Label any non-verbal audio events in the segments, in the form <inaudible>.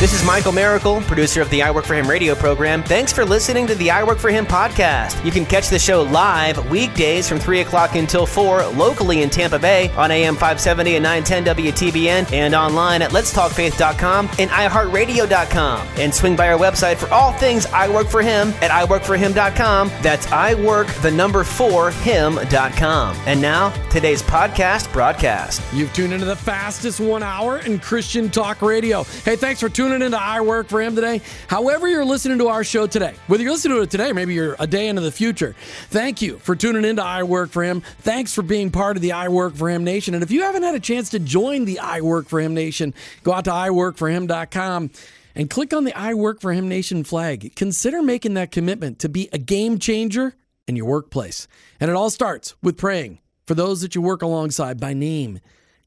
This is Michael Miracle, producer of the I Work for Him radio program. Thanks for listening to the I Work for Him podcast. You can catch the show live weekdays from 3 o'clock until 4 locally in Tampa Bay on AM 570 and 910 WTBN and online at letstalkfaith.com and iHeartRadio.com. And swing by our website for all things I Work for Him at iWorkForHim.com. That's I Work the number 4 Him.com. And now, today's podcast broadcast. You've tuned into the fastest one hour in Christian talk radio. Hey, thanks for tuning tuning into I Work for Him today. However, you're listening to our show today, whether you're listening to it today, maybe you're a day into the future. Thank you for tuning into I Work for Him. Thanks for being part of the I Work for Him Nation. And if you haven't had a chance to join the I Work for Him Nation, go out to iworkforhim.com and click on the I Work for Him Nation flag. Consider making that commitment to be a game changer in your workplace. And it all starts with praying for those that you work alongside by name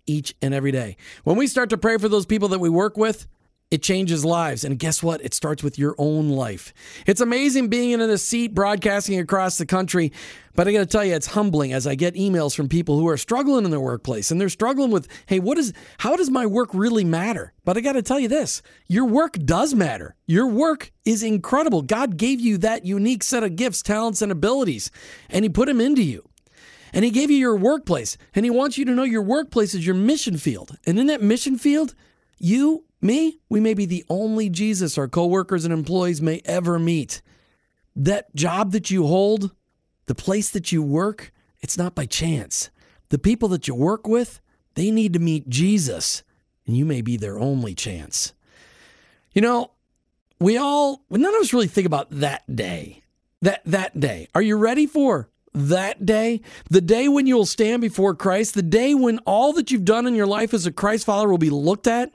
each and every day. When we start to pray for those people that we work with, it changes lives. And guess what? It starts with your own life. It's amazing being in a seat broadcasting across the country. But I got to tell you, it's humbling as I get emails from people who are struggling in their workplace and they're struggling with, hey, what is, how does my work really matter? But I got to tell you this your work does matter. Your work is incredible. God gave you that unique set of gifts, talents, and abilities, and He put them into you. And He gave you your workplace, and He wants you to know your workplace is your mission field. And in that mission field, you me, we may be the only Jesus our coworkers and employees may ever meet. That job that you hold, the place that you work, it's not by chance. The people that you work with, they need to meet Jesus, and you may be their only chance. You know, we all, none of us really think about that day. That, that day. Are you ready for that day? The day when you'll stand before Christ, the day when all that you've done in your life as a Christ follower will be looked at?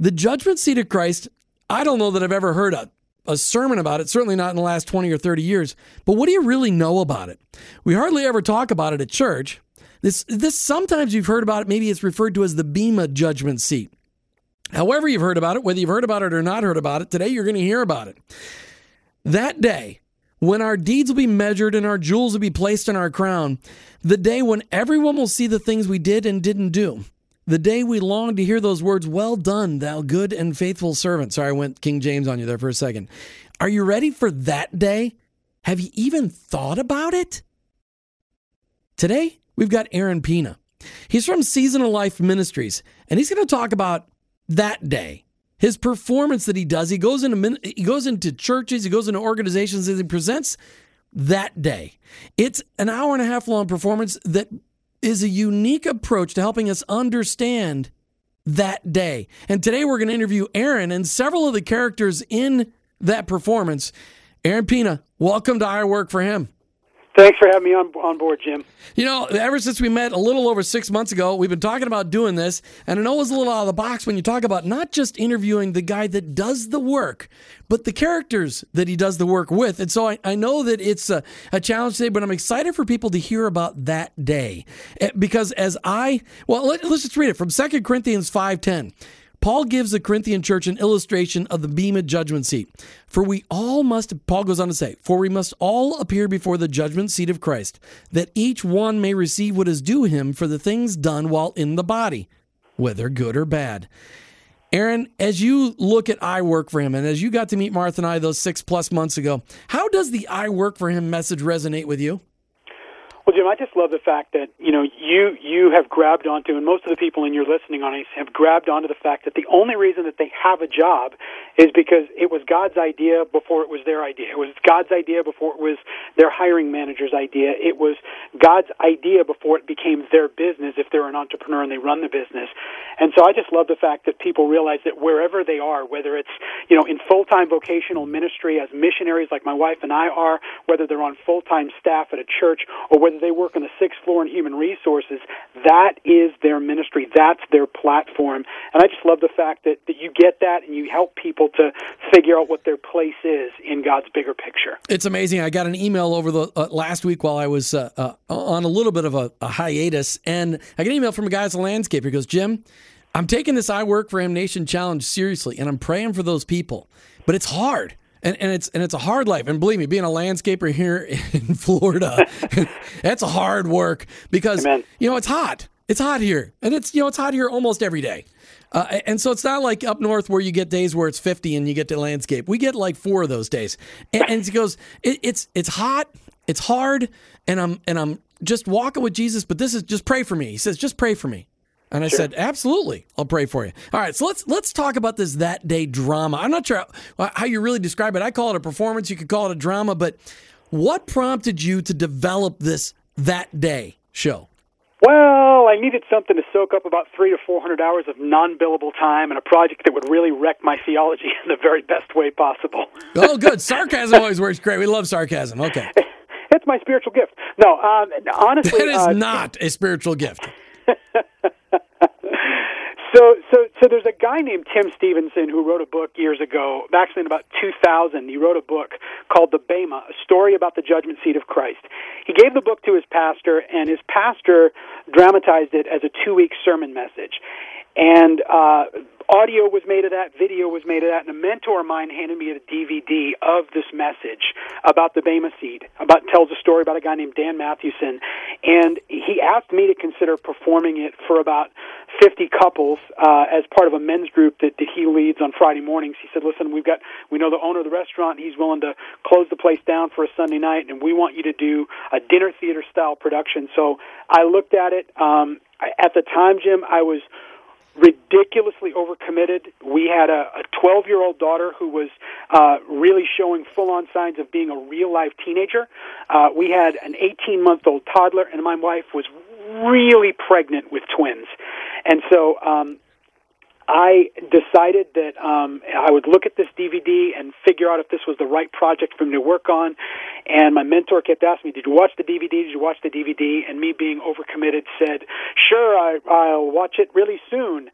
The judgment seat of Christ, I don't know that I've ever heard a, a sermon about it, certainly not in the last 20 or 30 years. But what do you really know about it? We hardly ever talk about it at church. This, this sometimes you've heard about it, maybe it's referred to as the Bema judgment seat. However, you've heard about it, whether you've heard about it or not heard about it, today you're going to hear about it. That day, when our deeds will be measured and our jewels will be placed in our crown, the day when everyone will see the things we did and didn't do, the day we long to hear those words, Well done, thou good and faithful servant. Sorry, I went King James on you there for a second. Are you ready for that day? Have you even thought about it? Today, we've got Aaron Pina. He's from Season of Life Ministries, and he's going to talk about that day. His performance that he does, he goes into he goes into churches, he goes into organizations, and he presents that day. It's an hour and a half long performance that is a unique approach to helping us understand that day. And today we're going to interview Aaron and several of the characters in that performance. Aaron Pina, welcome to I Work for Him. Thanks for having me on, on board, Jim. You know, ever since we met a little over six months ago, we've been talking about doing this. And I know it's a little out of the box when you talk about not just interviewing the guy that does the work, but the characters that he does the work with. And so I, I know that it's a, a challenge today, but I'm excited for people to hear about that day. Eh, because as I, well, let, us just read it from Second Corinthians 5.10. Paul gives the Corinthian church an illustration of the Bema judgment seat. For we all must, Paul goes on to say, for we must all appear before the judgment seat of Christ, that each one may receive what is due him for the things done while in the body, whether good or bad. Aaron, as you look at I Work for Him, and as you got to meet Martha and I those six plus months ago, how does the I Work for Him message resonate with you? Well, Jim, I just love the fact that you know you you have grabbed onto, and most of the people in your listening audience have grabbed onto the fact that the only reason that they have a job is because it was God's idea before it was their idea. It was God's idea before it was their hiring manager's idea. It was God's idea before it became their business. If they're an entrepreneur and they run the business, and so I just love the fact that people realize that wherever they are, whether it's you know in full time vocational ministry as missionaries like my wife and I are, whether they're on full time staff at a church, or whether they work on the sixth floor in human resources, that is their ministry. That's their platform. And I just love the fact that, that you get that and you help people to figure out what their place is in God's bigger picture. It's amazing. I got an email over the uh, last week while I was uh, uh, on a little bit of a, a hiatus, and I get an email from a guy as a landscaper. He goes, Jim, I'm taking this I Work for Him Nation challenge seriously, and I'm praying for those people, but it's hard and, and it's and it's a hard life. And believe me, being a landscaper here <laughs> in Florida, <laughs> that's a hard work because Amen. you know it's hot. It's hot here, and it's you know it's hot here almost every day. Uh, and so it's not like up north where you get days where it's 50 and you get to landscape. We get like four of those days. And, and he goes, it, it's it's hot, it's hard, and I'm and I'm just walking with Jesus. But this is just pray for me. He says, just pray for me. And I sure. said, absolutely, I'll pray for you. All right, so let's let's talk about this that day drama. I'm not sure how, how you really describe it. I call it a performance. You could call it a drama, but what prompted you to develop this that day show? Well, I needed something to soak up about three to four hundred hours of non-billable time and a project that would really wreck my theology <laughs> in the very best way possible. <laughs> oh, good. Sarcasm always works great. We love sarcasm. Okay. <laughs> It's my spiritual gift. No, um, honestly, that is uh, not a spiritual gift. <laughs> So, so, so there's a guy named Tim Stevenson who wrote a book years ago, actually in about 2000. He wrote a book called The Bema, a story about the judgment seat of Christ. He gave the book to his pastor, and his pastor dramatized it as a two-week sermon message. And uh, audio was made of that, video was made of that, and a mentor of mine handed me a DVD of this message about the Bema seat. About tells a story about a guy named Dan Mathewson, and he asked me to consider performing it for about 50 couples uh, as part of a men's group that, that he leads on Friday mornings. He said, "Listen, we've got we know the owner of the restaurant. He's willing to close the place down for a Sunday night, and we want you to do a dinner theater style production." So I looked at it. Um, at the time, Jim, I was ridiculously overcommitted. We had a 12 year old daughter who was uh, really showing full on signs of being a real life teenager. Uh, we had an 18 month old toddler, and my wife was really pregnant with twins. And so um, I decided that um, I would look at this DVD and figure out if this was the right project for me to work on. And my mentor kept asking me, "Did you watch the DVD? Did you watch the DVD?" And me being overcommitted said, "Sure, I, I'll watch it really soon."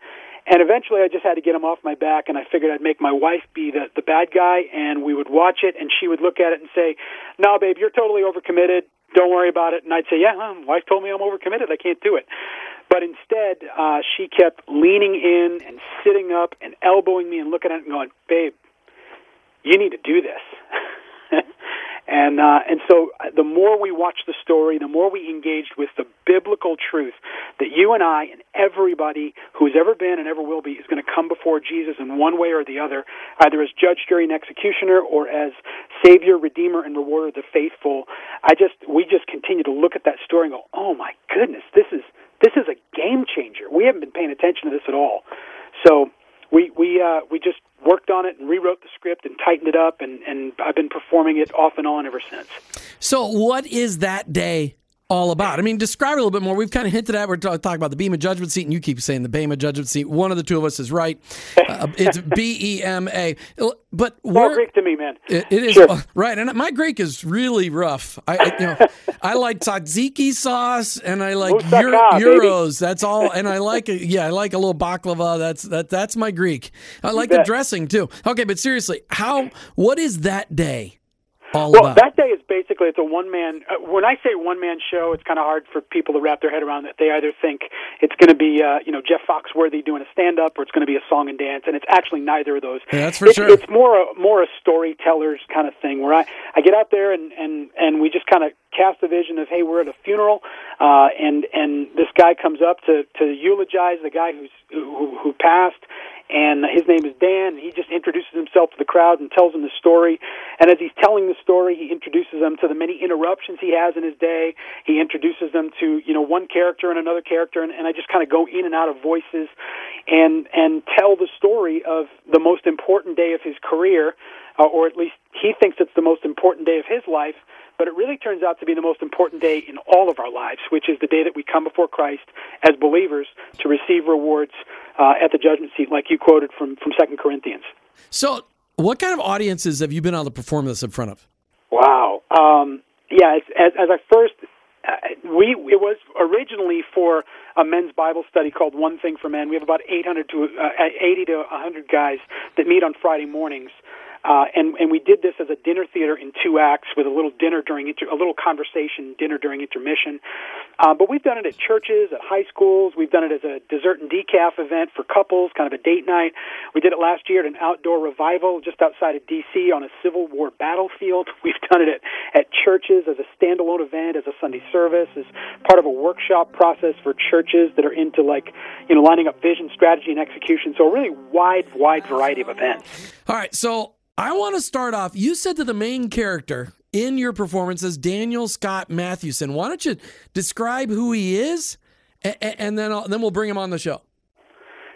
And eventually, I just had to get him off my back, and I figured I'd make my wife be the the bad guy, and we would watch it, and she would look at it and say, "No, babe, you're totally overcommitted. Don't worry about it." And I'd say, "Yeah, huh, wife told me I'm overcommitted. I can't do it." But instead, uh, she kept leaning in and sitting up and elbowing me and looking at it and going, "Babe, you need to do this." <laughs> and uh, and so uh, the more we watch the story, the more we engaged with the biblical truth that you and I and everybody who's ever been and ever will be is going to come before Jesus in one way or the other, either as judge, jury, and executioner, or as Savior, Redeemer, and Rewarder of the faithful. I just we just continue to look at that story and go, "Oh my goodness, this is." This is a game changer. We haven't been paying attention to this at all. So we we uh, we just worked on it and rewrote the script and tightened it up, and and I've been performing it off and on ever since. So, what is that day all about? I mean, describe it a little bit more. We've kind of hinted at we're talking about the Bema Judgment Seat, and you keep saying the Bema Judgment Seat. One of the two of us is right. Uh, it's <laughs> B E M A. But all Greek to me, man. it, it is sure. right, and my Greek is really rough. I, I you know I like tzatziki sauce, and I like Moussaka, gyros. That's all, and I like a, yeah, I like a little baklava. That's that that's my Greek. I like the dressing too. Okay, but seriously, how? What is that day? All well, about? that day is basically it's a one man. Uh, when I say one man show, it's kind of hard for people to wrap their head around that. They either think it's going to be uh, you know Jeff Foxworthy doing a stand up, or it's going to be a song and dance, and it's actually neither of those. Yeah, that's for it's, sure. It's more a, more a storyteller's kind of thing where I I get out there and and and we just kind of cast the vision of hey we're at a funeral uh and and this guy comes up to to eulogize the guy who's who, who passed and his name is Dan. He just introduces himself to the crowd and tells them the story. And as he's telling the story, he introduces them to the many interruptions he has in his day. He introduces them to you know one character and another character, and, and I just kind of go in and out of voices, and and tell the story of the most important day of his career, uh, or at least he thinks it's the most important day of his life but it really turns out to be the most important day in all of our lives, which is the day that we come before Christ as believers to receive rewards uh, at the judgment seat, like you quoted from from Second Corinthians. So, what kind of audiences have you been able to perform this in front of? Wow. Um, yeah, as, as, as I first uh, we it was originally for a men's Bible study called One Thing for Men. We have about 800 to uh, 80 to 100 guys that meet on Friday mornings. Uh, and and we did this as a dinner theater in two acts with a little dinner during inter- a little conversation dinner during intermission. Uh, but we've done it at churches, at high schools. We've done it as a dessert and decaf event for couples, kind of a date night. We did it last year at an outdoor revival just outside of D.C. on a Civil War battlefield. <laughs> We've done it at, at churches as a standalone event, as a Sunday service, as part of a workshop process for churches that are into like you know lining up vision, strategy, and execution. So a really wide, wide variety of events. All right, so I want to start off. You said that the main character in your performance is Daniel Scott Mathewson. Why don't you describe who he is, and, then I'll, then we'll bring him on the show.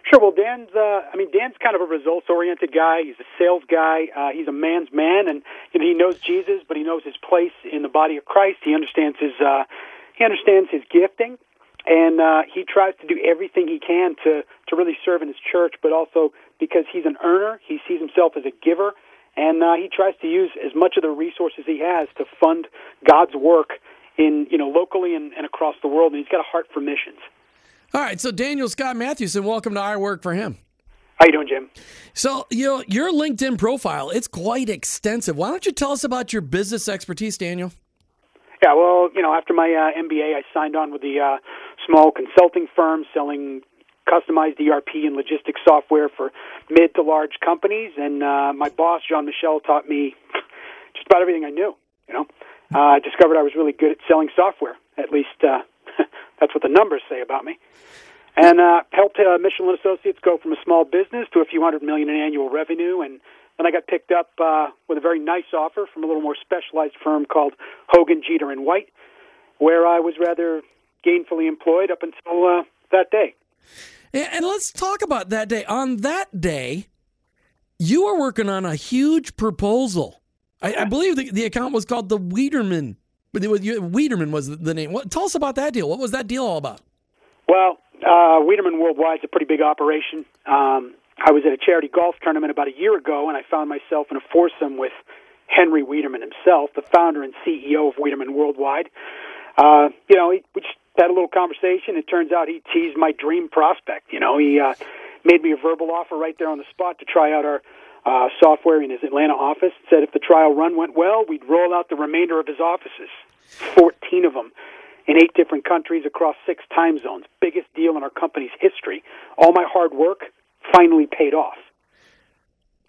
Sure. Well, Dan's. Uh, I mean, Dan's kind of a results-oriented guy. He's a sales guy. Uh, he's a man's man, and he knows Jesus, but he knows his place in the body of Christ. He understands his. Uh, he understands his gifting, and uh, he tries to do everything he can to to really serve in his church, but also because he's an earner, he sees himself as a giver and uh, he tries to use as much of the resources he has to fund God's work in you know locally and, and across the world. And he's got a heart for missions. All right, so Daniel Scott Mathewson, welcome to I Work for Him. How you doing, Jim? So, you know, your LinkedIn profile, it's quite extensive. Why don't you tell us about your business expertise, Daniel? Yeah, well, you know, after my uh, MBA, I signed on with the uh, small consulting firm selling customized ERP and logistics software for mid to large companies. And uh, my boss, Jean Michel, taught me just about everything I knew. You know, uh, I discovered I was really good at selling software. At least uh, <laughs> that's what the numbers say about me. And uh, helped uh, Michelin Associates go from a small business to a few hundred million in annual revenue. And then I got picked up uh, with a very nice offer from a little more specialized firm called Hogan Jeter and White, where I was rather gainfully employed up until uh, that day. And let's talk about that day. On that day, you were working on a huge proposal. I, I believe the, the, account was called the Wiederman. Wiederman was the name. What, tell us about that deal. What was that deal all about? Well, uh, Wiederman Worldwide is a pretty big operation. Um, I was at a charity golf tournament about a year ago, and I found myself in a foursome with Henry Wiederman himself, the founder and CEO of Wiederman Worldwide. Uh, you know, just had a little conversation. It turns out he teased my dream prospect. You know, he uh, made me a verbal offer right there on the spot to try out our uh, software in his Atlanta office. Said if the trial run went well, we'd roll out the remainder of his offices, 14 of them in eight different countries across six time zones. Biggest deal in our company's history. All my hard work finally paid off.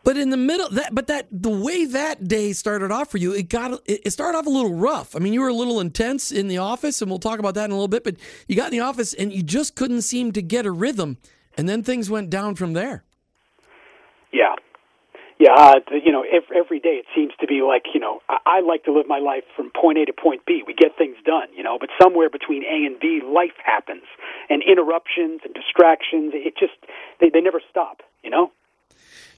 But in the middle, that but that the way that day started off for you, it got it started off a little rough. I mean, you were a little intense in the office, and we'll talk about that in a little bit. But you got in the office, and you just couldn't seem to get a rhythm, and then things went down from there. Yeah, yeah. Uh, you know, every, every day it seems to be like you know, I, I like to live my life from point A to point B. We get things done, you know, but somewhere between A and B, life happens, and interruptions and distractions. It just they they never stop, you know.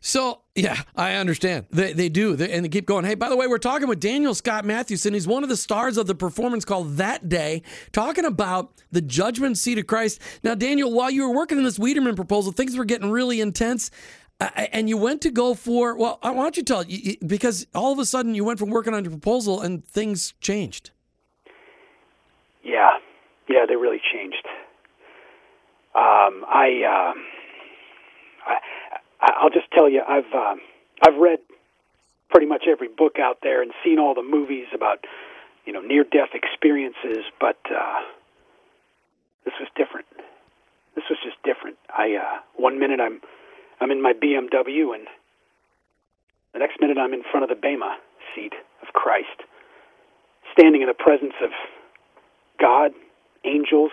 So, yeah, I understand. They, they do. They, and they keep going. Hey, by the way, we're talking with Daniel Scott Mathewson. He's one of the stars of the performance called That Day, talking about the judgment seat of Christ. Now, Daniel, while you were working on this Wiederman proposal, things were getting really intense. Uh, and you went to go for, well, why don't you tell, you, because all of a sudden you went from working on your proposal and things changed. Yeah, yeah, they really changed. Um, I, uh, I I'll just tell you, I've uh, I've read pretty much every book out there and seen all the movies about you know near death experiences, but uh, this was different. This was just different. I uh, one minute I'm I'm in my BMW, and the next minute I'm in front of the bema seat of Christ, standing in the presence of God, angels,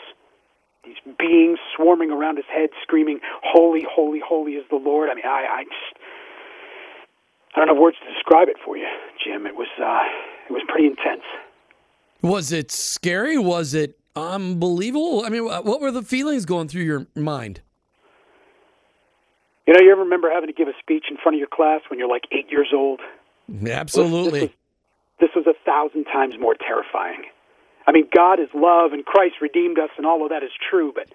these beings swarming around his head, screaming, "Holy, holy, holy is the Lord." I mean, I, I just, I don't have words to describe it for you, Jim. It was, uh, it was pretty intense. Was it scary? Was it unbelievable? I mean, what were the feelings going through your mind? You know, you ever remember having to give a speech in front of your class when you're like eight years old? Absolutely. This, this was, this was a thousand times more terrifying. I mean, God is love and Christ redeemed us, and all of that is true, but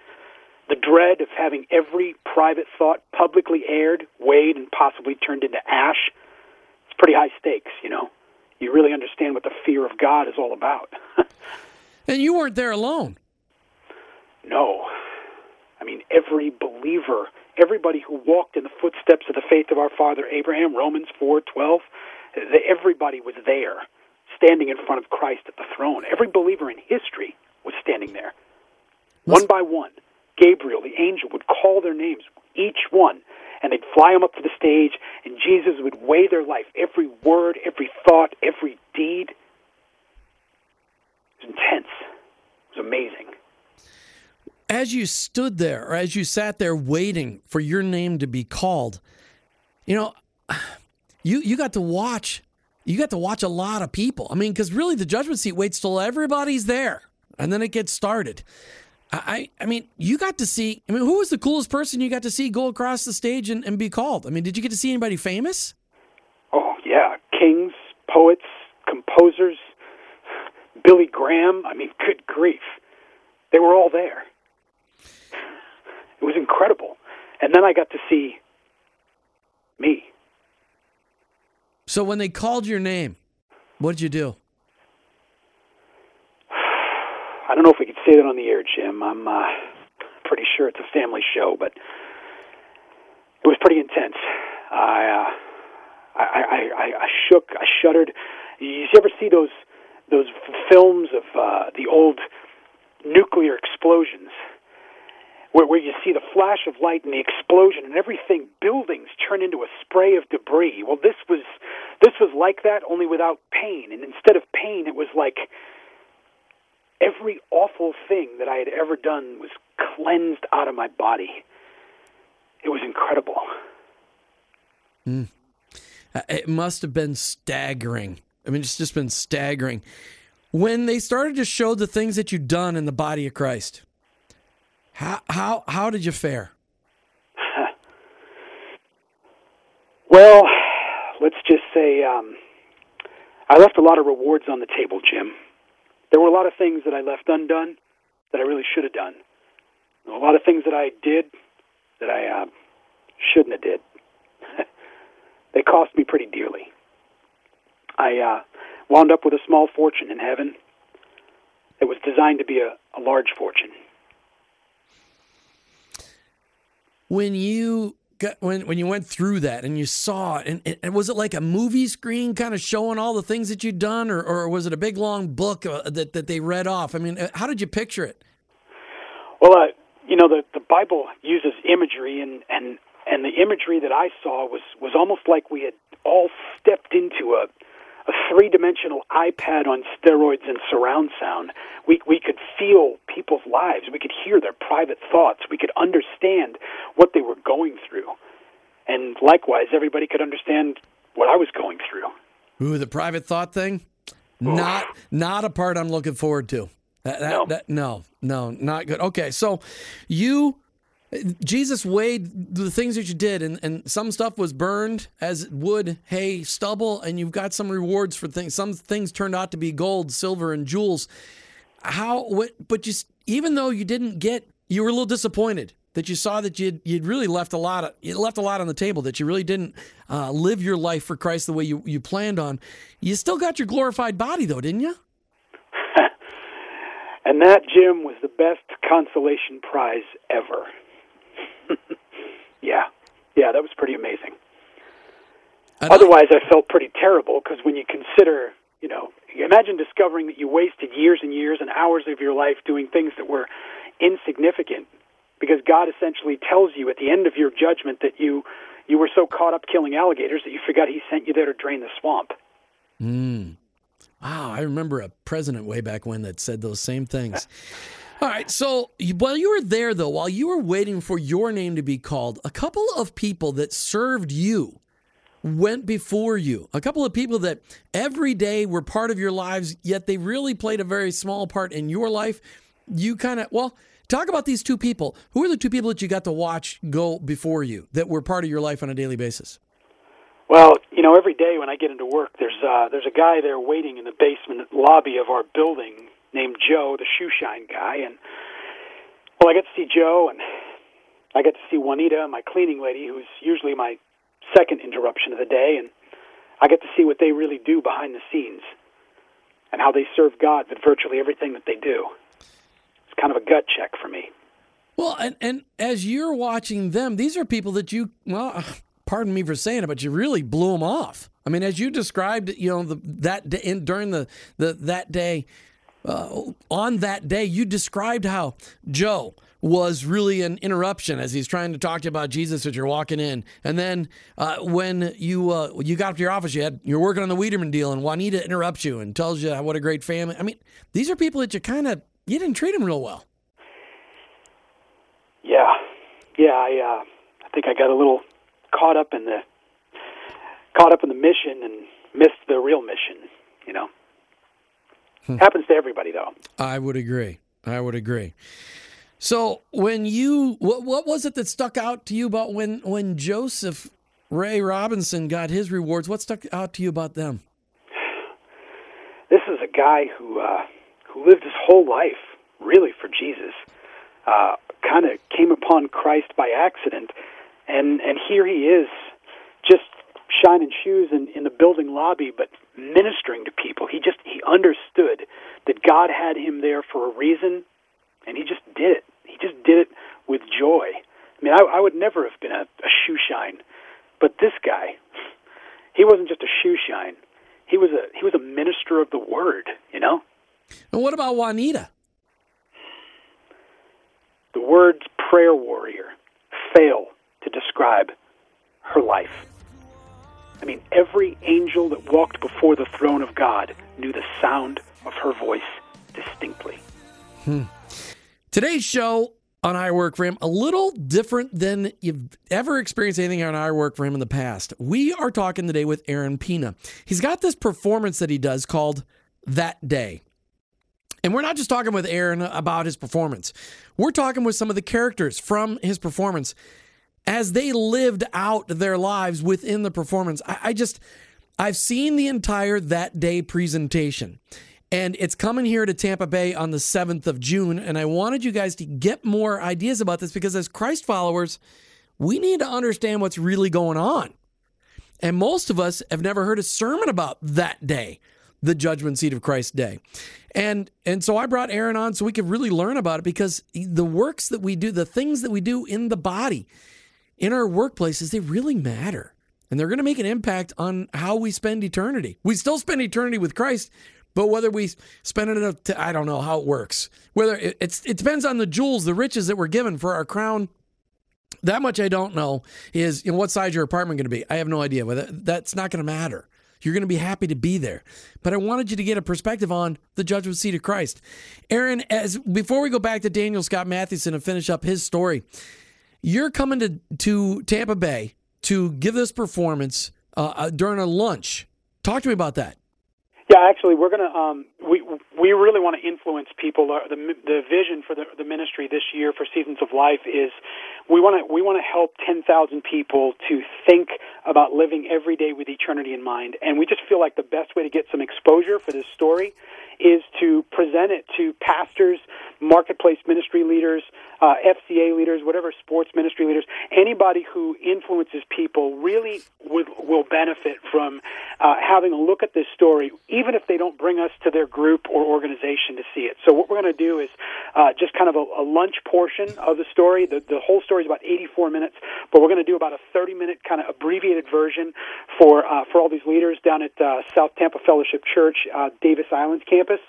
the dread of having every private thought publicly aired, weighed, and possibly turned into ash, it's pretty high stakes, you know. You really understand what the fear of God is all about. <laughs> and you weren't there alone. No. I mean, every believer everybody who walked in the footsteps of the faith of our father Abraham, Romans 4:12, everybody was there, standing in front of Christ at the throne. Every believer in history was standing there. One by one, Gabriel, the angel, would call their names, each one, and they'd fly them up to the stage, and Jesus would weigh their life, every word, every thought, every deed. It was intense. It was amazing as you stood there or as you sat there waiting for your name to be called, you know, <sighs> you you got to watch you got to watch a lot of people. I mean, because really the judgment seat waits till everybody's there and then it gets started. I, I mean, you got to see. I mean, who was the coolest person you got to see go across the stage and, and be called? I mean, did you get to see anybody famous? Oh yeah, kings, poets, composers, Billy Graham. I mean, good grief, they were all there. It was incredible. And then I got to see me. So when they called your name, what did you do? <sighs> I don't know if we could say that on the air, Jim. I'm uh, pretty sure it's a family show, but it was pretty intense. I, uh, I, I, I, I shook, I shuddered. You ever see those those films of uh, the old nuclear explosions? Where, where you see the flash of light and the explosion and everything buildings turn into a spray of debris. Well this was this was like that only without pain. And instead of pain it was like every awful thing that i had ever done was cleansed out of my body. It was incredible. Mm. it must have been staggering. I mean it's just been staggering. When they started to show the things that you've done in the body of christ how how how did you fare? <laughs> well, let's just say um, I left a lot of rewards on the table, Jim. There were a lot of things that I left undone that I really should have done. A lot of things that I did that I uh, shouldn't have did. <laughs> they cost me pretty dearly. I uh, wound up with a small fortune in heaven. It was designed to be a, a large fortune. When you got when when you went through that and you saw it, and, and was it like a movie screen kind of showing all the things that you'd done, or, or was it a big long book uh, that that they read off? I mean, uh, how did you picture it? Well, uh, you know, the the Bible uses imagery, and and and the imagery that I saw was was almost like we had all stepped into a a three dimensional iPad on steroids and surround sound. We, we could feel people's lives. We could hear their private thoughts. We could understand what they were going through. And likewise, everybody could understand what I was going through. Ooh, the private thought thing? Not not a part I'm looking forward to. That, that, no. That, no, no, not good. Okay, so you Jesus weighed the things that you did, and, and some stuff was burned as wood, hay, stubble, and you've got some rewards for things. Some things turned out to be gold, silver, and jewels. How? What? But just even though you didn't get, you were a little disappointed that you saw that you'd you'd really left a lot of you left a lot on the table that you really didn't uh, live your life for Christ the way you you planned on. You still got your glorified body though, didn't you? <laughs> and that Jim was the best consolation prize ever. <laughs> yeah, yeah, that was pretty amazing. Otherwise, I felt pretty terrible because when you consider, you know, imagine discovering that you wasted years and years and hours of your life doing things that were insignificant because God essentially tells you at the end of your judgment that you you were so caught up killing alligators that you forgot He sent you there to drain the swamp. Mm. Wow, I remember a president way back when that said those same things. <laughs> All right. So while you were there, though, while you were waiting for your name to be called, a couple of people that served you went before you. A couple of people that every day were part of your lives, yet they really played a very small part in your life. You kind of, well, talk about these two people. Who are the two people that you got to watch go before you that were part of your life on a daily basis? Well, you know, every day when I get into work, there's uh, there's a guy there waiting in the basement lobby of our building named Joe, the shoe shine guy, and well, I got to see Joe, and I got to see Juanita, my cleaning lady, who's usually my second interruption of the day, and I get to see what they really do behind the scenes, and how they serve God with virtually everything that they do. It's kind of a gut check for me. Well, and, and as you're watching them, these are people that you, well, <laughs> pardon me for saying it, but you really blew them off. I mean, as you described, you know, the, that day, in, during the, the that day, uh, on that day, you described how Joe was really an interruption as he's trying to talk to you about Jesus as you're walking in. And then uh, when you uh, you got up to your office, you had you're working on the Wiederman deal, and Juanita interrupts you and tells you what a great family. I mean, these are people that you kind of you didn't treat them real well. Yeah, yeah, I uh, I think I got a little caught up in the caught up in the mission and missed the real mission. You know. Happens to everybody though. I would agree. I would agree. So when you what what was it that stuck out to you about when when Joseph Ray Robinson got his rewards? What stuck out to you about them? This is a guy who uh, who lived his whole life really for Jesus. Uh, kind of came upon Christ by accident, and and here he is, just shining shoes in, in the building lobby, but ministering to people. He just he understood that God had him there for a reason, and he just did it. He just did it with joy. I mean, I, I would never have been a, a shoe shine, but this guy, he wasn't just a shoe shine. He was a he was a minister of the word. You know. And what about Juanita? The words prayer warrior fail to describe her life. I mean, every angel that walked before the throne of God knew the sound of her voice distinctly. Hmm. Today's show on I Work for Him, a little different than you've ever experienced anything on I Work for Him in the past. We are talking today with Aaron Pina. He's got this performance that he does called That Day. And we're not just talking with Aaron about his performance. We're talking with some of the characters from his performance as they lived out their lives within the performance. I, I just, I've seen the entire That Day presentation. And it's coming here to Tampa Bay on the 7th of June. And I wanted you guys to get more ideas about this because as Christ followers, we need to understand what's really going on. And most of us have never heard a sermon about that day, the judgment seat of Christ day. And and so I brought Aaron on so we could really learn about it because the works that we do, the things that we do in the body, in our workplaces, they really matter. And they're going to make an impact on how we spend eternity. We still spend eternity with Christ, but whether we spend it, to, I don't know how it works. Whether it, it's, it depends on the jewels, the riches that we're given for our crown. That much I don't know is you know, what size your apartment going to be. I have no idea. But that's not going to matter. You're going to be happy to be there. But I wanted you to get a perspective on the judgment seat of Christ. Aaron, as before we go back to Daniel Scott Mathewson and finish up his story, you're coming to to Tampa Bay to give this performance uh, uh during a lunch. Talk to me about that. Yeah, actually, we're gonna um, we we really want to influence people. The the vision for the the ministry this year for Seasons of Life is we want to we want to help ten thousand people to think about living every day with eternity in mind, and we just feel like the best way to get some exposure for this story is to present it to pastors, marketplace ministry leaders, uh, FCA leaders, whatever sports ministry leaders, anybody who influences people really would, will benefit from uh, having a look at this story, even if they don't bring us to their group or organization to see it. So what we're going to do is uh, just kind of a, a lunch portion of the story. The, the whole story is about 84 minutes, but we're going to do about a 30 minute kind of abbreviated version for uh, for all these leaders down at uh, South Tampa Fellowship Church, uh, Davis Islands campus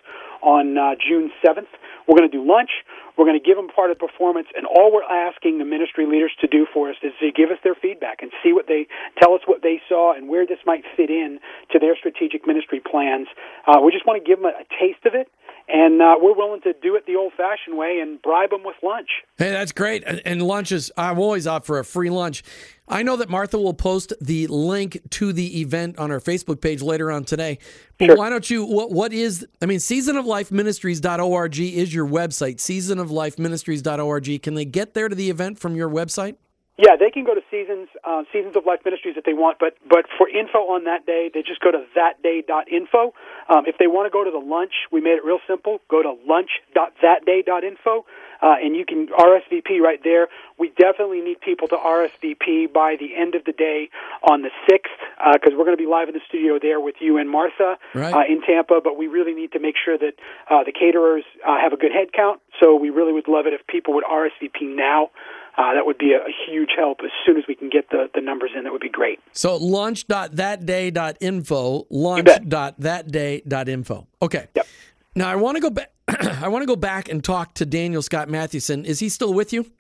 on uh, June 7th. We're going to do lunch. We're going to give them part of the performance, and all we're asking the ministry leaders to do for us is to give us their feedback and see what they tell us what they saw and where this might fit in to their strategic ministry plans. Uh, we just want to give them a, a taste of it and uh, we're willing to do it the old-fashioned way and bribe them with lunch. Hey, that's great. And lunches, I'm always out for a free lunch. I know that Martha will post the link to the event on our Facebook page later on today. But sure. why don't you, what, what is, I mean, seasonoflifeministries.org is your website, seasonoflifeministries.org. Can they get there to the event from your website? Yeah, they can go to Seasons uh, Seasons of Life Ministries if they want, but but for info on that day, they just go to thatday.info. Um, if they want to go to the lunch, we made it real simple. Go to lunch.thatday.info. uh, and you can RSVP right there. We definitely need people to RSVP by the end of the day on the 6th because uh, we're going to be live in the studio there with you and Martha Right. uh, in Tampa. But we really need to make sure that uh, the caterers uh, have a good head count. So we really would love it if people would RSVP now. Uh, that would be a, a huge help as soon as we can get the, the numbers in. That would be great. So lunch.thatday.info, bet. lunch.thatday.info. Okay. Yep. Now I want to go back. <clears throat> I want to go back and talk to Daniel Scott Mathewson. Is he still with you?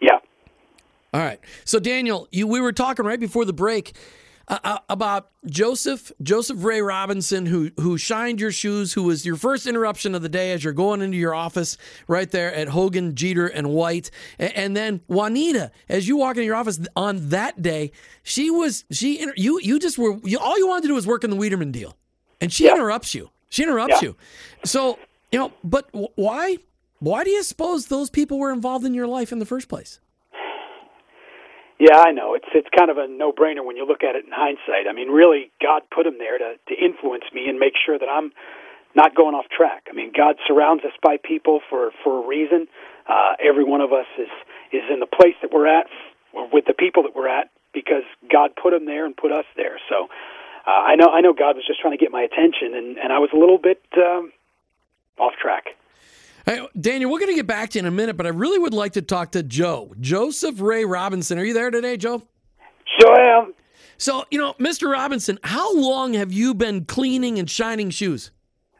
Yeah. All right. So Daniel, you we were talking right before the break uh, uh, about Joseph Joseph Ray Robinson, who who shined your shoes, who was your first interruption of the day as you're going into your office right there at Hogan, Jeter, and White, and, and then Juanita, as you walk into your office on that day, she was she you you just were you, all you wanted to do was work in the Wiederman deal, and she Yeah. interrupts you. She interrupts Yeah. you. So you know, but wh- why? Why do you suppose those people were involved in your life in the first place? Yeah, I know. It's it's kind of a no-brainer when you look at it in hindsight. I mean, really, God put him there to to influence me and make sure that I'm not going off track. I mean, God surrounds us by people for for a reason. Uh, every one of us is is in the place that we're at or with the people that we're at because God put him there and put us there. So uh, I know I know God was just trying to get my attention, and and I was a little bit um, off track. Hey, Daniel, we're going to get back to you in a minute, but I really would like to talk to Joe. Joseph Ray Robinson. Are you there today, Joe? Sure am. So, you know, Mr. Robinson, how long have you been cleaning and shining shoes?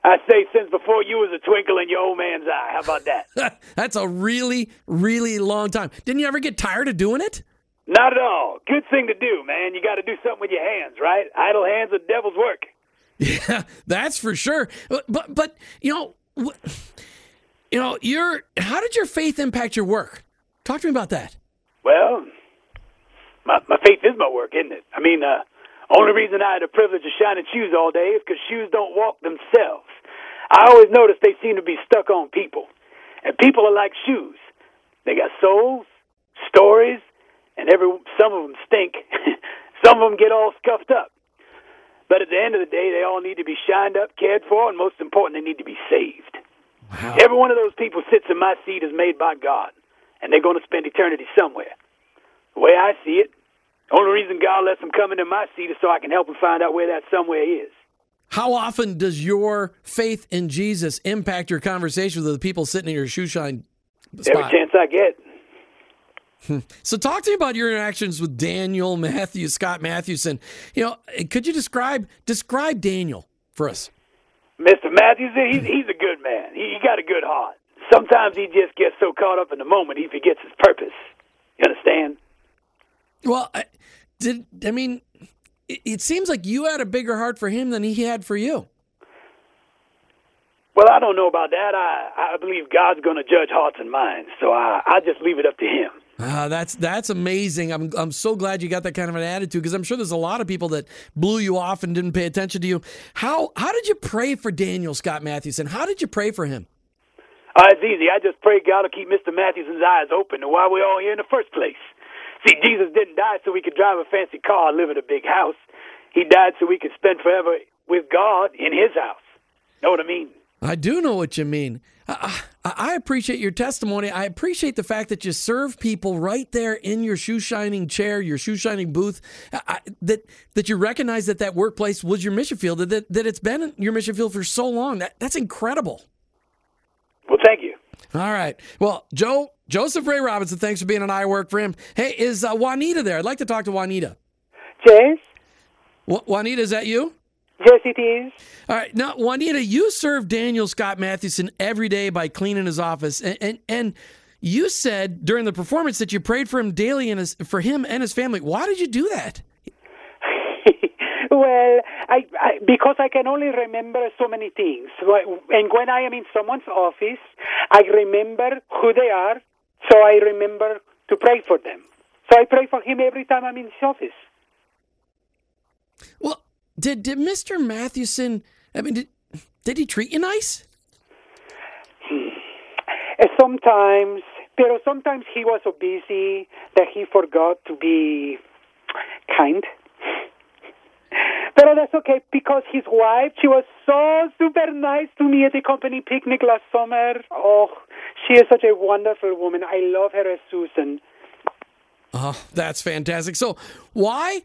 I say since before you was a twinkle in your old man's eye. How about that? <laughs> That's a really, really long time. Didn't you ever get tired of doing it? Not at all. Good thing to do, man. You got to do something with your hands, right? Idle hands are devil's work. <laughs> Yeah, that's for sure. But, but, but you know, you know, your how did your faith impact your work? Talk to me about that. Well, my my faith is my work, isn't it? I mean, uh, only reason I had the privilege of shining shoes all day is because shoes don't walk themselves. I always notice they seem to be stuck on people, and people are like shoes. They got souls, stories, and every some of them stink. <laughs> some of them get all scuffed up. But at the end of the day, they all need to be shined up, cared for, and most important, they need to be saved. Wow. Every one of those people sits in my seat is made by God, and they're going to spend eternity somewhere. The way I see it, the only reason God lets them come into my seat is so I can help them find out where that somewhere is. How often does your faith in Jesus impact your conversations with the people sitting in your shoe shine Every chance I get. Hmm. So talk to me about your interactions with Daniel Matthews, Scott Mathewson. You know, could you describe describe Daniel for us? Mr. Matthews, he's, he's a good man. He, got a good heart. Sometimes he just gets so caught up in the moment he forgets his purpose. You understand? Well, I, did I mean? It, it seems like you had a bigger heart for him than he had for you. Well, I don't know about that. I, I believe God's going to judge hearts and minds, so I, I just leave it up to him. Ah, that's that's amazing. I'm I'm so glad you got that kind of an attitude because I'm sure there's a lot of people that blew you off and didn't pay attention to you. How how did you pray for Daniel Scott Mathewson? How did you pray for him? Uh, it's easy. I just pray God to keep Mr. Mathewson's eyes open to why we're all here in the first place. See, Jesus didn't die so we could drive a fancy car live in a big house. He died so we could spend forever with God in His house. Know what I mean? I do know what you mean. I, I, I appreciate your testimony. I appreciate the fact that you serve people right there in your shoe shining chair, your shoe shining booth. I, that that you recognize that that workplace was your mission field. That that it's been your mission field for so long. That that's incredible. Well, thank you. All right. Well, Joe Joseph Ray Robinson, thanks for being on I Work for him. Hey, is uh, Juanita there? I'd like to talk to Juanita. James. Juanita, is that you? Yes, it is. All right. Now, Juanita, you serve Daniel Scott Mathewson every day by cleaning his office, and and, and you said during the performance that you prayed for him daily and his, for him and his family. Why did you do that? <laughs> well, I, I because I can only remember so many things. And when I am in someone's office, I remember who they are, so I remember to pray for them. So I pray for him every time I'm in his office. Well, did did Mr. Mathewson? I mean, did did he treat you nice? Uh, Sometimes, pero sometimes he was so busy that he forgot to be kind. But that's okay because his wife, she was so super nice to me at the company picnic last summer. Oh, She is such a wonderful woman. I love her as Susan. Oh, that's fantastic. So, why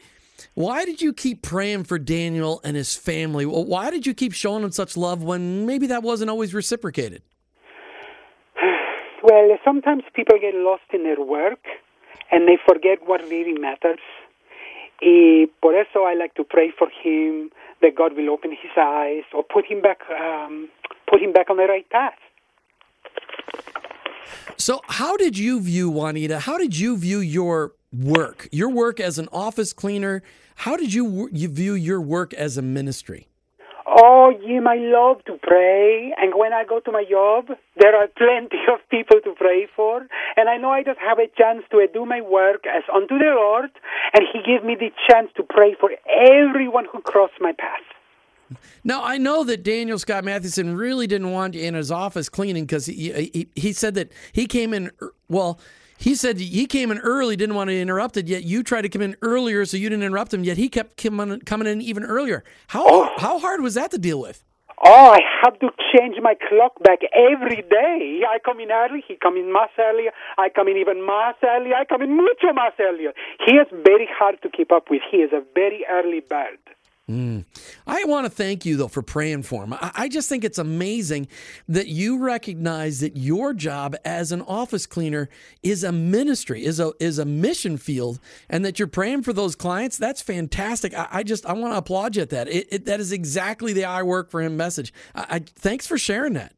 why did you keep praying for Daniel and his family? Why did you keep showing him such love when maybe that wasn't always reciprocated? <sighs> Well, sometimes people get lost in their work and they forget what really matters. Y por eso I like to pray for him that God will open his eyes or put him back, um, put him back on the right path. So, how did you view Juanita? How did you view your work, your work as an office cleaner? How did you, you view your work as a ministry? Oh, Jim, I love to pray. And when I go to my job, there are plenty of people to pray for. And I know I just have a chance to do my work as unto the Lord. And He gave me the chance to pray for everyone who crossed my path. Now I know that Daniel Scott Matheson really didn't want you in his office cleaning because he, he he said that he came in well. He said he came in early, didn't want to interrupt it. Yet you tried to come in earlier, so you didn't interrupt him. Yet he kept coming coming in even earlier. How oh. how hard was that to deal with? Oh, I have to change my clock back every day. I come in early, he come in much earlier. I come in even much earlier. I come in mucho más earlier. He is very hard to keep up with. He is a very early bird. Mm. I want to thank you, though, for praying for him. I just think it's amazing that you recognize that your job as an office cleaner is a ministry, is a is a mission field, and that you're praying for those clients. That's fantastic. I, I just I want to applaud you at that. It, it, that is exactly the I work for him message. I, I, thanks for sharing that.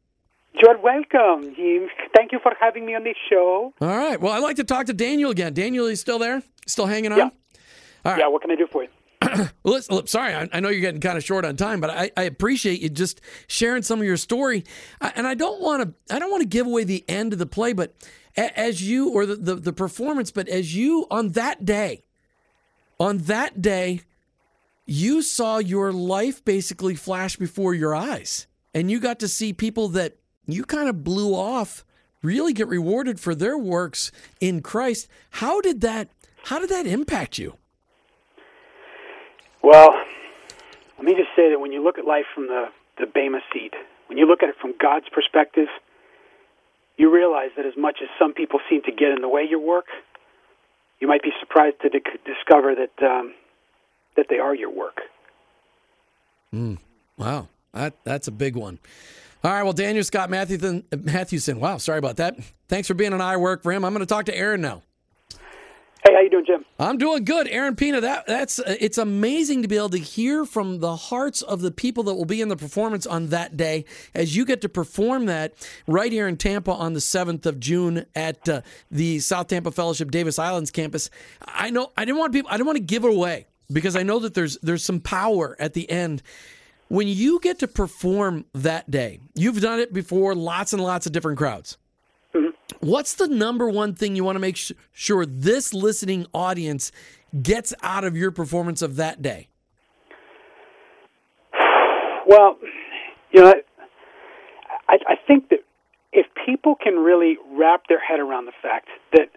You're welcome, Jim. Thank you for having me on this show. All right. Well, I'd like to talk to Daniel again. Daniel, is still there? Still hanging on? Yeah. All right. Yeah. What can I do for you? <coughs> well, sorry, I, I, know you're getting kind of short on time, but I, I, appreciate you just sharing some of your story. And I don't want to, I don't want to give away the end of the play, but as you or the, the, the performance, but as you on that day, on that day, you saw your life basically flash before your eyes, and you got to see people that you kind of blew off really get rewarded for their works in Christ. How did that? How did that impact you? Well, let me just say that when you look at life from the, the Bema seat, when you look at it from God's perspective, you realize that as much as some people seem to get in the way of your work, you might be surprised to discover that um, that they are your work. Mm, wow, that that's a big one. All right, well, Daniel Scott Mathewson, Mathewson. Wow, sorry about that. Thanks for being an I work for him. I'm going to talk to Aaron now. Hey, how you doing, Jim? I'm doing good, Aaron Pina. That that's uh, it's amazing to be able to hear from the hearts of the people that will be in the performance on that day, as you get to perform that right here in Tampa on the seventh of June at uh, the South Tampa Fellowship Davis Islands campus. I know I didn't want people. I didn't want to give away because I know that there's there's some power at the end. When you get to perform that day, you've done it before, lots and lots of different crowds. What's the number one thing you want to make sh- sure this listening audience gets out of your performance of that day? Well, you know, I, I think that if people can really wrap their head around the fact that,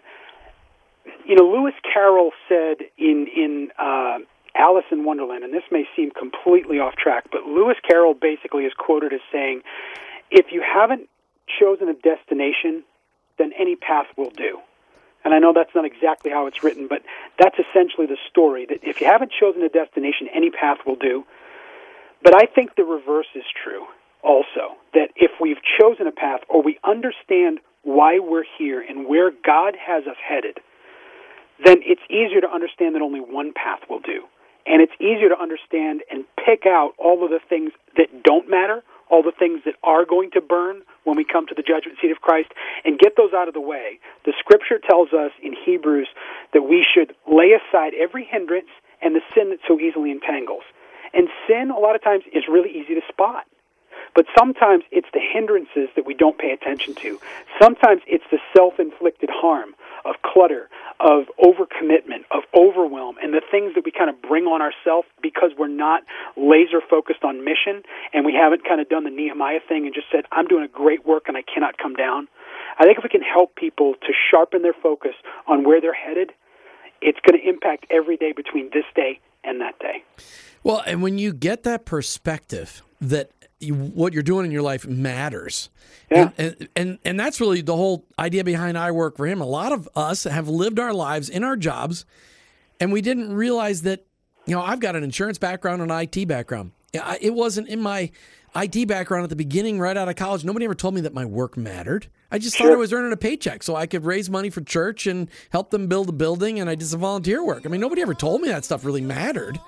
you know, Lewis Carroll said in in uh, Alice in Wonderland, and this may seem completely off track, but Lewis Carroll basically is quoted as saying, "If you haven't chosen a destination, then any path will do. And I know that's not exactly how it's written, but that's essentially the story that if you haven't chosen a destination, any path will do. But I think the reverse is true also that if we've chosen a path or we understand why we're here and where God has us headed, then it's easier to understand that only one path will do. And it's easier to understand and pick out all of the things that don't matter all the things that are going to burn when we come to the judgment seat of Christ and get those out of the way. The scripture tells us in Hebrews that we should lay aside every hindrance and the sin that so easily entangles. And sin, a lot of times, is really easy to spot. But sometimes it's the hindrances that we don't pay attention to. Sometimes it's the self inflicted harm of clutter, of overcommitment, of overwhelm, and the things that we kind of bring on ourselves because we're not laser focused on mission and we haven't kind of done the Nehemiah thing and just said, I'm doing a great work and I cannot come down. I think if we can help people to sharpen their focus on where they're headed, it's going to impact every day between this day and that day. Well, and when you get that perspective that you, what you're doing in your life matters. Yeah. And, and, and and that's really the whole idea behind I work for him. A lot of us have lived our lives in our jobs and we didn't realize that you know, I've got an insurance background and an IT background. It wasn't in my IT background at the beginning, right out of college. Nobody ever told me that my work mattered. I just sure. thought I was earning a paycheck so I could raise money for church and help them build a building, and I did some volunteer work. I mean, nobody ever told me that stuff really mattered.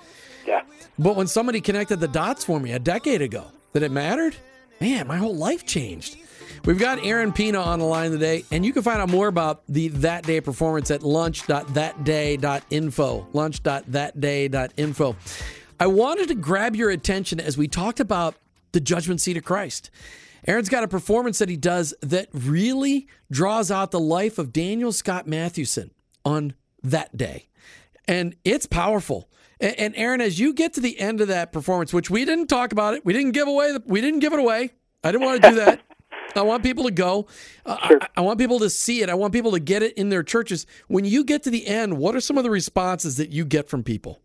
Yeah. But when somebody connected the dots for me a decade ago that it mattered, man, my whole life changed. We've got Aaron Pina on the line today, and you can find out more about the That Day performance at lunch.thatday.info. Lunch.thatday.info. I wanted to grab your attention as we talked about the judgment seat of Christ. Aaron's got a performance that he does that really draws out the life of Daniel Scott Mathewson on that day. And it's powerful. And, Aaron, as you get to the end of that performance, which we didn't talk about it, we didn't give away, we didn't give it away. I didn't want to do that. <laughs> I want people to go. Uh, sure. I, I, want people to see it. I want people to get it in their churches. When you get to the end, what are some of the responses that you get from people?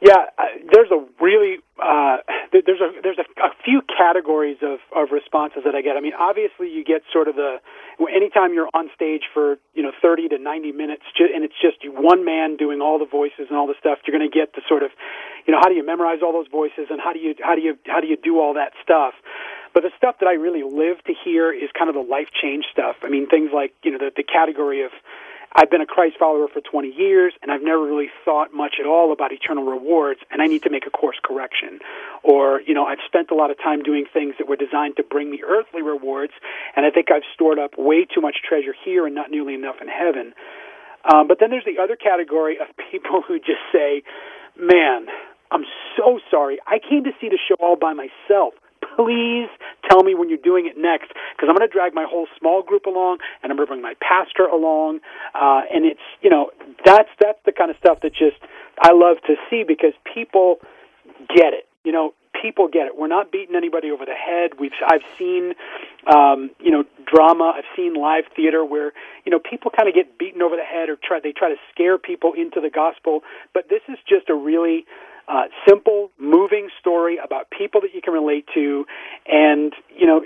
Yeah, uh, there's a really uh, there's a there's a, a few categories of, of responses that I get. I mean, obviously you get sort of the anytime you're on stage for you know 30 to 90 minutes, and it's just one man doing all the voices and all the stuff. You're going to get the sort of, you know, how do you memorize all those voices and how do you how do you how do you do all that stuff? But the stuff that I really live to hear is kind of the life change stuff. I mean, things like, you know, the, the category of I've been a Christ follower for 20 years and I've never really thought much at all about eternal rewards and I need to make a course correction. Or, you know, I've spent a lot of time doing things that were designed to bring me earthly rewards and I think I've stored up way too much treasure here and not nearly enough in heaven. Um, but then there's the other category of <laughs> people who just say, man, I'm so sorry. I came to see the show all by myself please tell me when you're doing it next because I'm going to drag my whole small group along and I'm going to bring my pastor along. Uh, and it's, you know, that's, that's the kind of stuff that just I love to see because people get it. You know, people get it. We're not beating anybody over the head. We've I've seen um, you know drama. I've seen live theater where you know people kind of get beaten over the head or try they try to scare people into the gospel. But this is just a really uh, simple, moving story about people that you can relate to, and you know,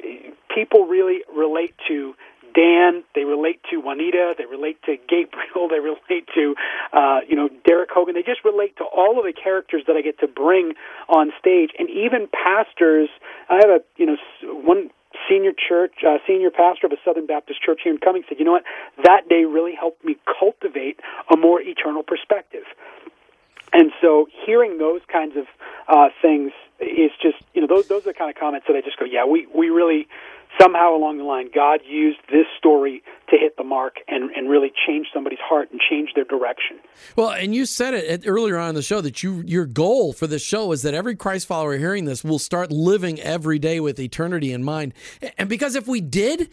people really relate to Dan. They relate to Juanita. They relate to Gabriel. <laughs> They relate to, uh, you know, Derek Hogan. They just relate to all of the characters that I get to bring on stage, and even pastors. I have a, you know, one senior church, uh, senior pastor of a Southern Baptist church here in Cumming said, you know what? That day really helped me cultivate a more eternal perspective. And so hearing those kinds of uh, things is just, you know, those, those are the kind of comments that I just go, yeah, we, we really, somehow along the line, God used this story to hit the mark and, and really change somebody's heart and change their direction. Well, and you said it earlier on in the show that you your goal for this show is that every Christ follower hearing this will start living every day with eternity in mind. And because if we did,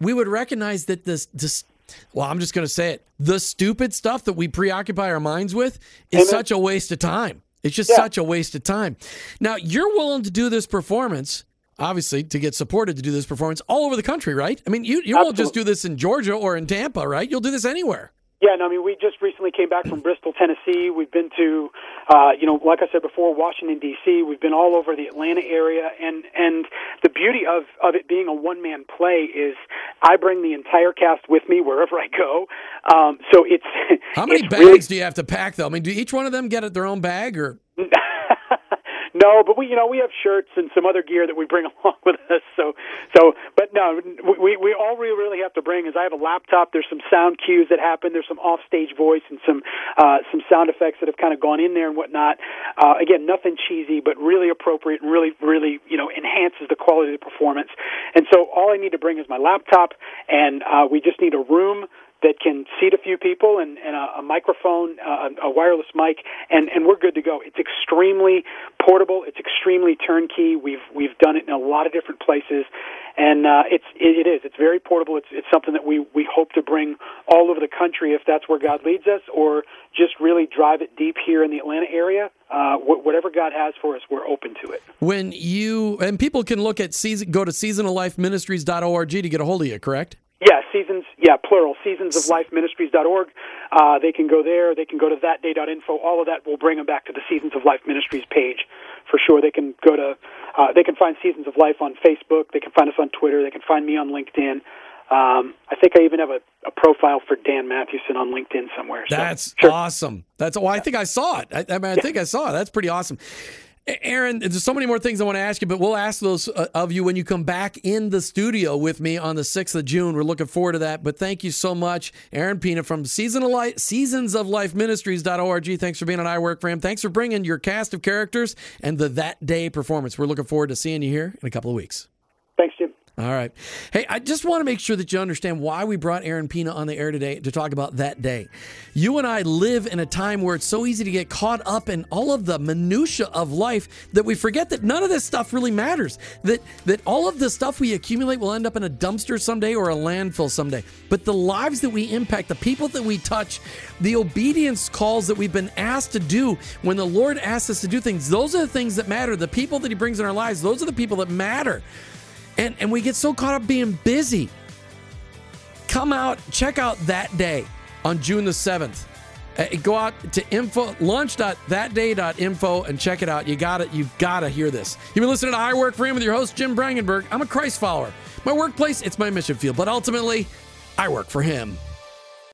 we would recognize that this this well, I'm just going to say it. The stupid stuff that we preoccupy our minds with is Amen. such a waste of time. It's just yeah. such a waste of time. Now, you're willing to do this performance, obviously, to get supported to do this performance all over the country, right? I mean, you, you won't just do this in Georgia or in Tampa, right? You'll do this anywhere. Yeah, no, I mean, we just recently came back from Bristol, Tennessee. We've been to, uh, you know, like I said before, Washington D.C. We've been all over the Atlanta area, and and the beauty of of it being a one man play is I bring the entire cast with me wherever I go. Um, so it's how many it's bags really... do you have to pack though? I mean, do each one of them get their own bag or? <laughs> No, but we you know we have shirts and some other gear that we bring <laughs> along with us. So so, but no, we we all we really have to bring is I have a laptop. There's some sound cues that happen. There's some offstage voice and some uh, some sound effects that have kind of gone in there and whatnot. Uh, again, nothing cheesy, but really appropriate and really really you know enhances the quality of the performance. And so all I need to bring is my laptop, and uh, we just need a room that can seat a few people and, and a, a microphone, uh, a wireless mic, and, and we're good to go. It's extremely portable. It's extremely turnkey. We've we've done it in a lot of different places, and uh, it's it, it is. It's very portable. It's it's something that we we hope to bring all over the country if that's where God leads us, or just really drive it deep here in the Atlanta area. Uh, wh- whatever God has for us, we're open to it. When you and people can look at season, go to seasonoflifeministries.org to get a hold of you. Correct? Yeah, seasons. Yeah, plural. Seasonsoflifeministries.org. Uh, they can go there. They can go to thatday.info. All of that will bring them back to the Seasons of Life Ministries page for sure. They can go to. Uh, they can find Seasons of Life on Facebook. They can find us on Twitter. They can find me on LinkedIn. Um, I think I even have a, a, profile for Dan Mathewson on LinkedIn somewhere. So, That's sure. awesome. That's well, I think I saw it. I, I mean, I yeah. think I saw it. That's pretty awesome. Aaron, there's so many more things I want to ask you, but we'll ask those uh, of you when you come back in the studio with me on the 6th of June. We're looking forward to that. But thank you so much, Aaron Pina from Season of Life, Seasons of. Thanks for being on I Work. Thanks for bringing your cast of characters and the That Day performance. We're looking forward to seeing you here in a couple of weeks. All right. Hey, I just want to make sure that you understand why we brought Aaron Pina on the air today to talk about that day. You and I live in a time where it's so easy to get caught up in all of the minutia of life that we forget that none of this stuff really matters. That that all of the stuff we accumulate will end up in a dumpster someday or a landfill someday. But the lives that we impact, the people that we touch, the obedience calls that we've been asked to do when the Lord asks us to do things, those are the things that matter. The people that he brings in our lives, those are the people that matter. And, and we get so caught up being busy. Come out, check out that day on June the 7th. Uh, go out to info launch.thatday.info and check it out. You got it. You've got to hear this. You've been listening to I Work for Him with your host Jim Brangenberg. I'm a Christ follower. My workplace, it's my mission field, but ultimately, I work for Him.